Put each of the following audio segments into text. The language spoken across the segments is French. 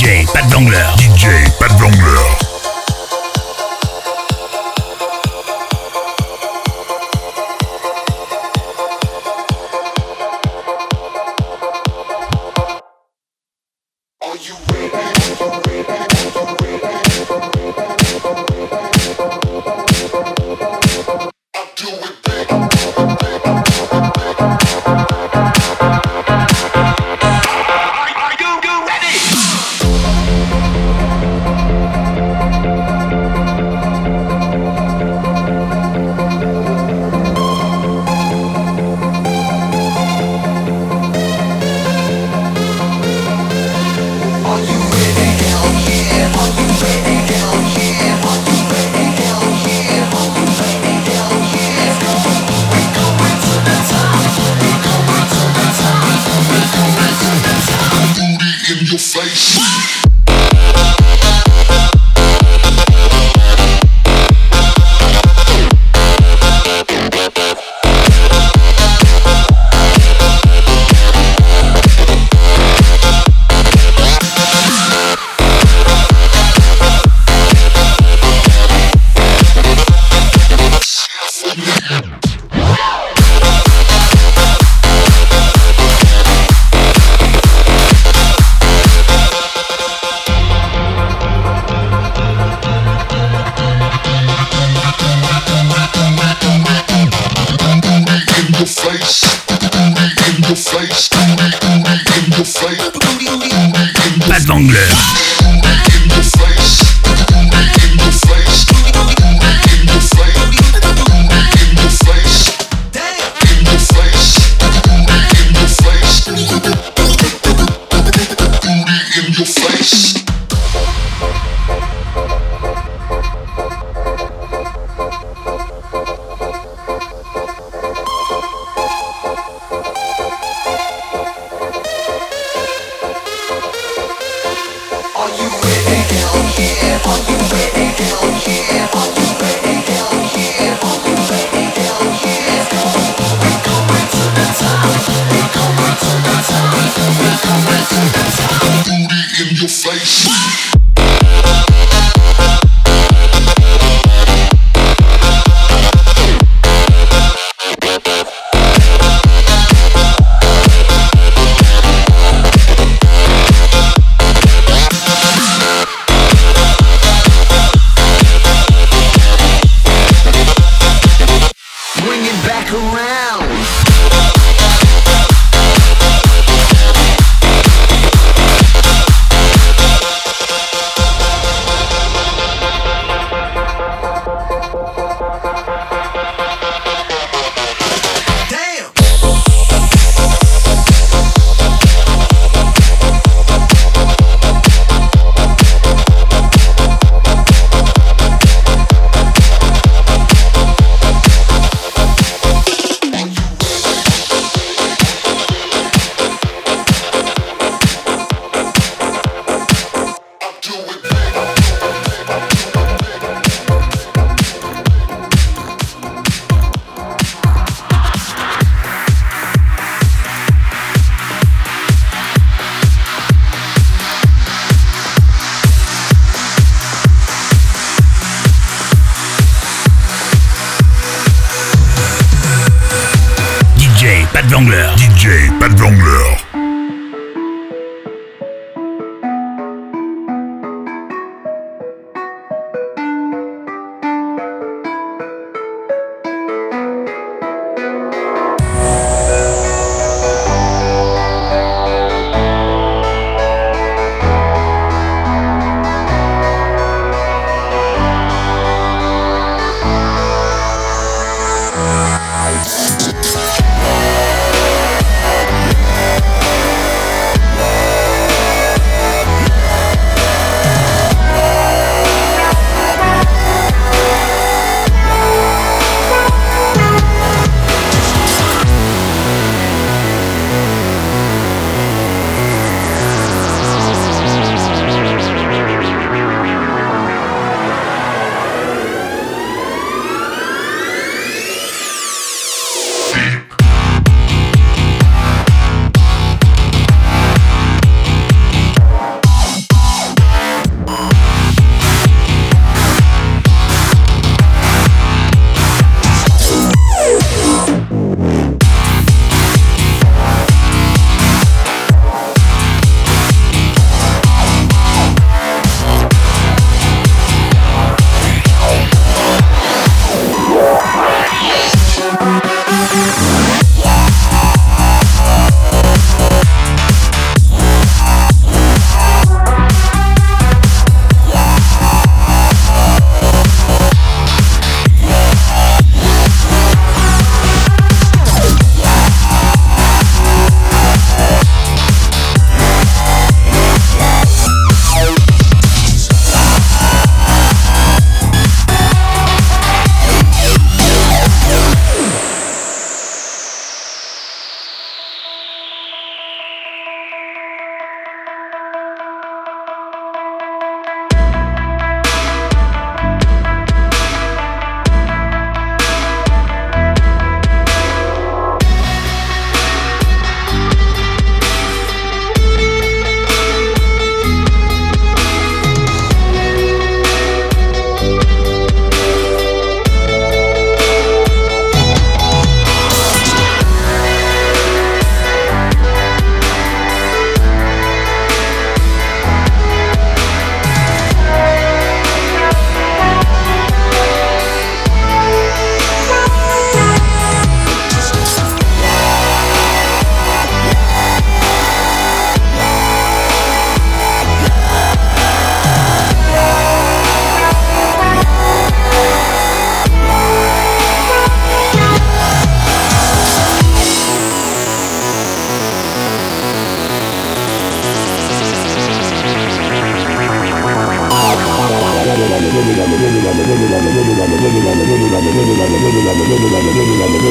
DJ Pat Vangler. DJ Pat Vangler.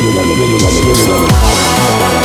Thank you.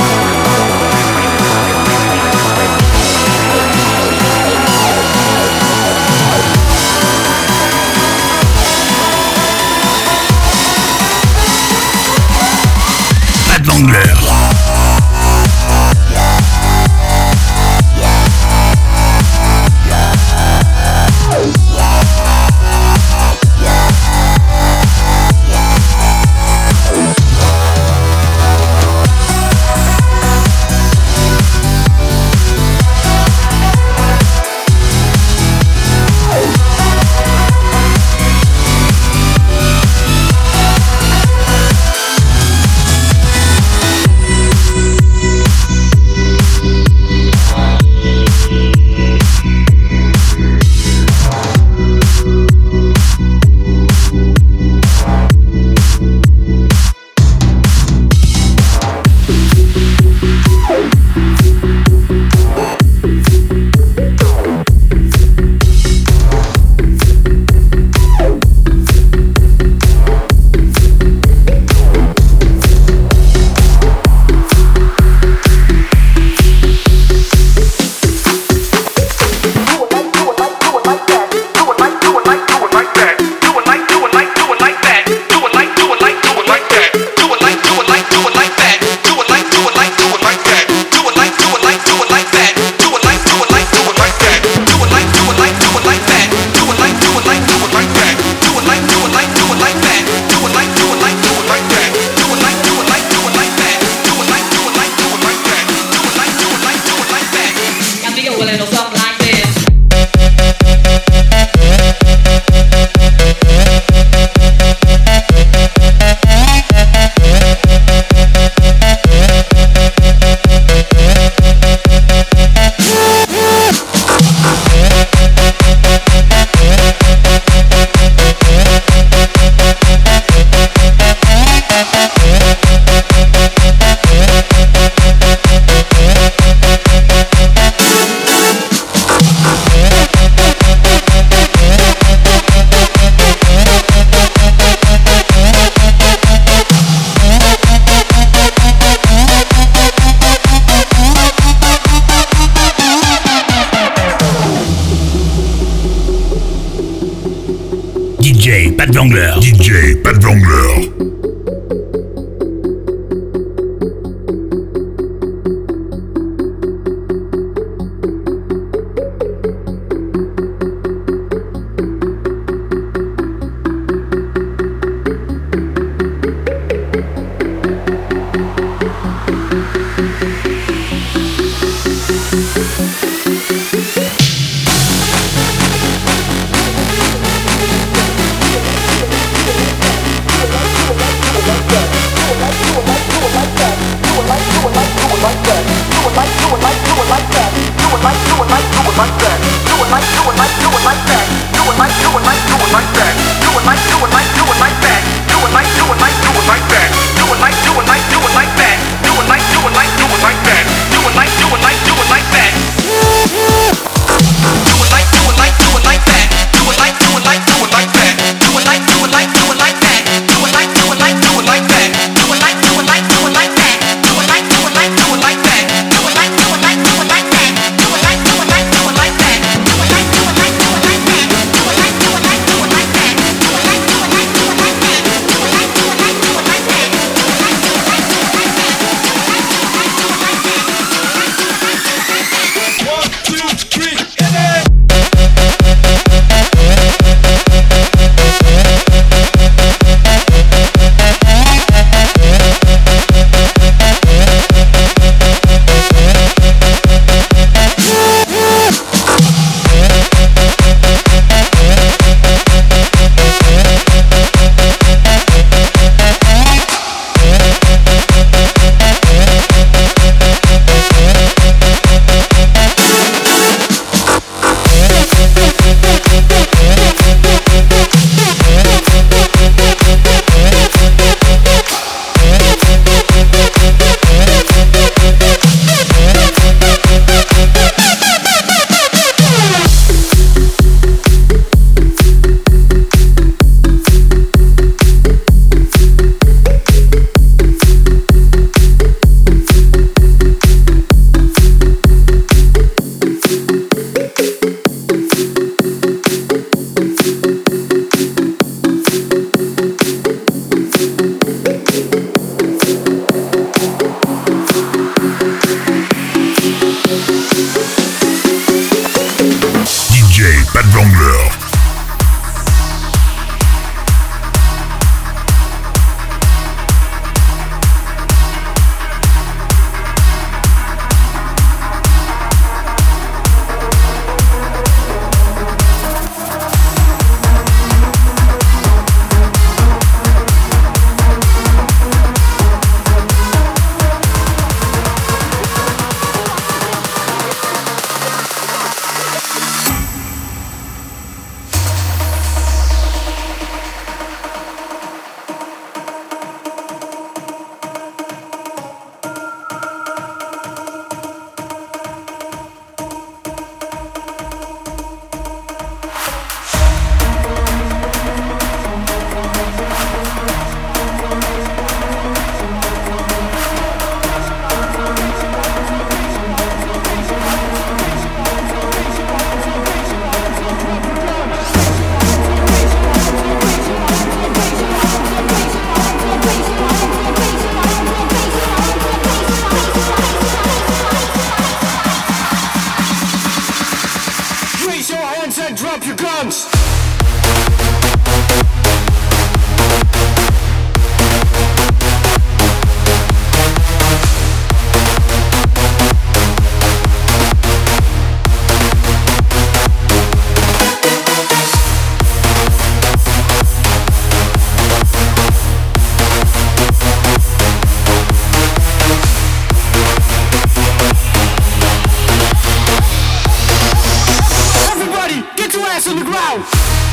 On the ground.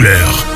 Wangler.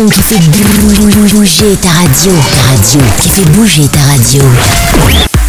l'émission qui fait bouger ta radio. Ta radio. Qui fait bouger ta radio.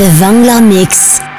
The Vangler Mix.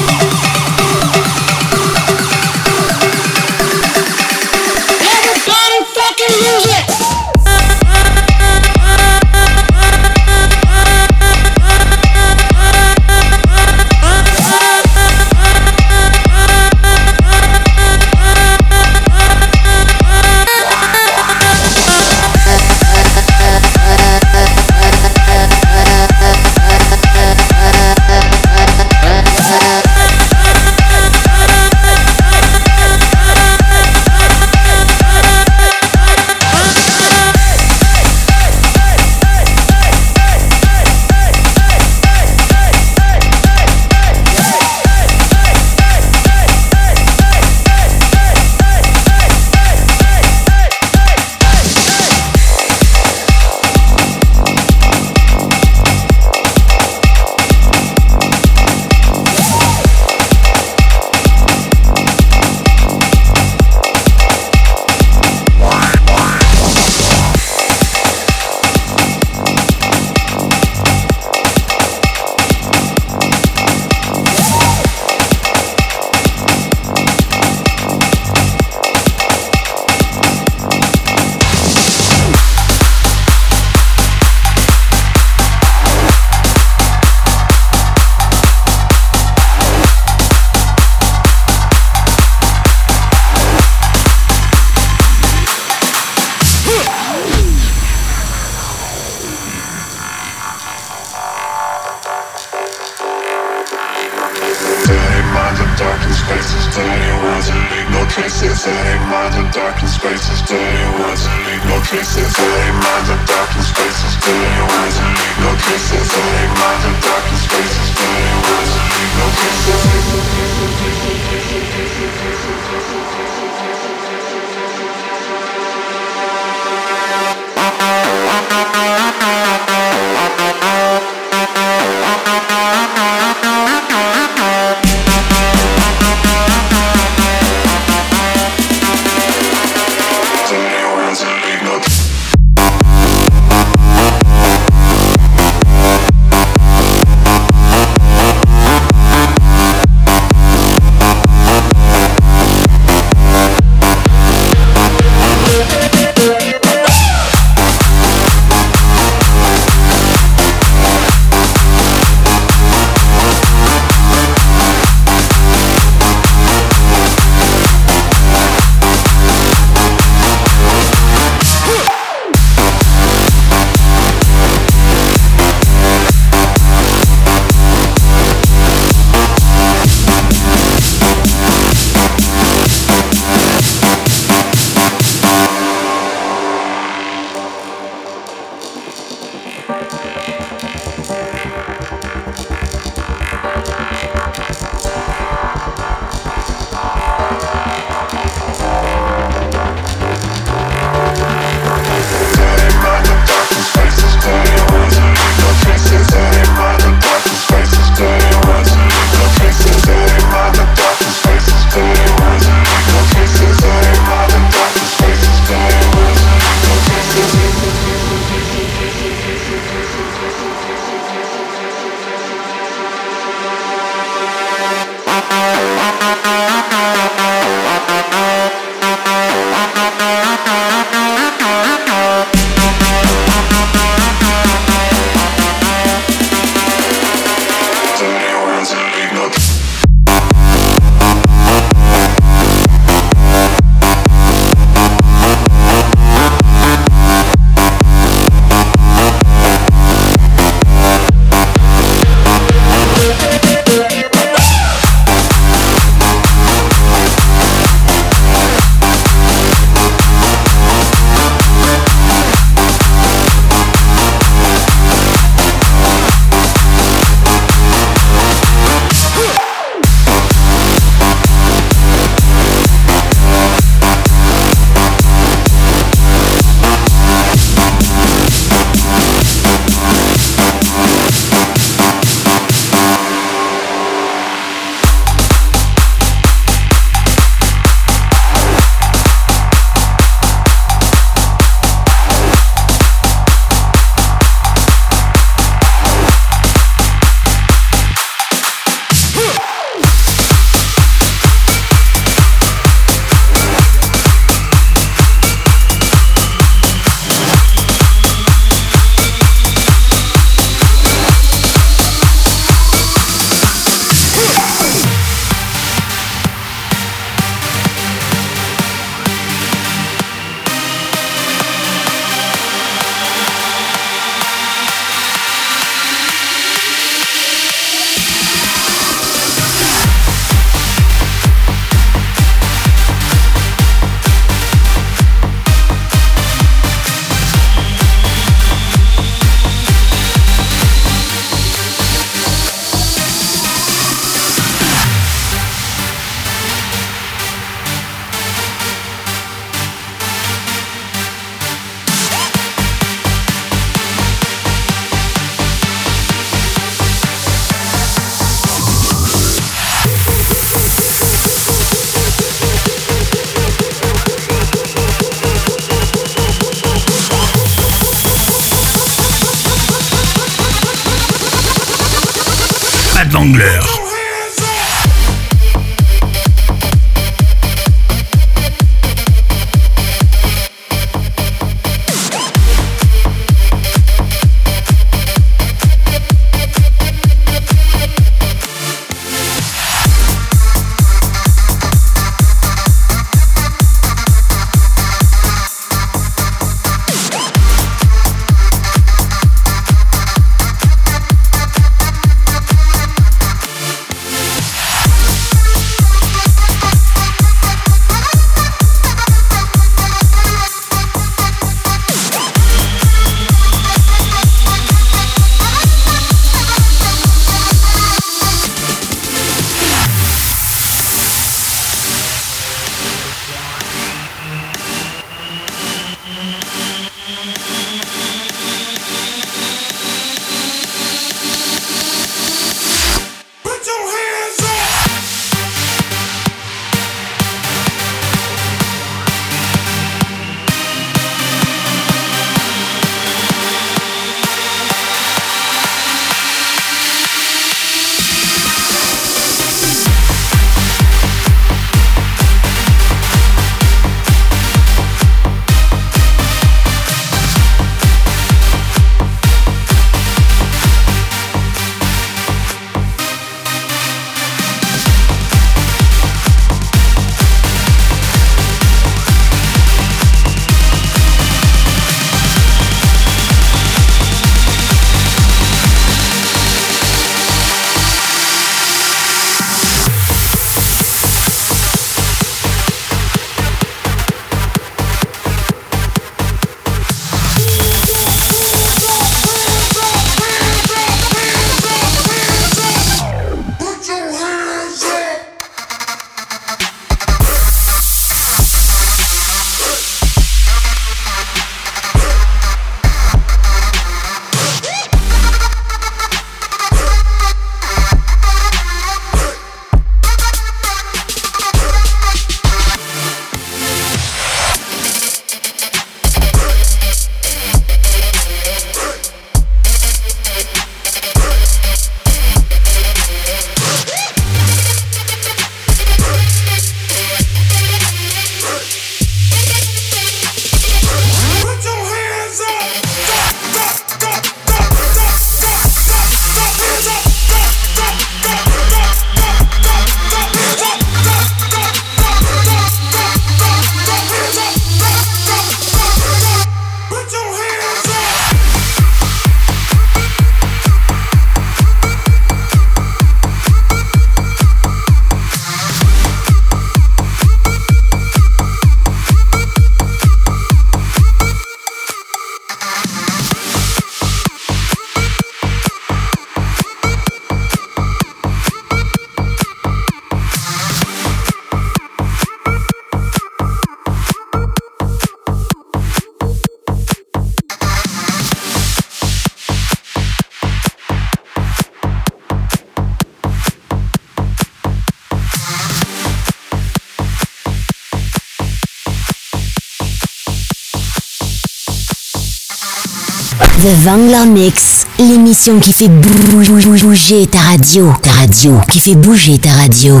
The Vangler Mix, l'émission qui fait bouger ta radio. Ta radio, qui fait bouger ta radio.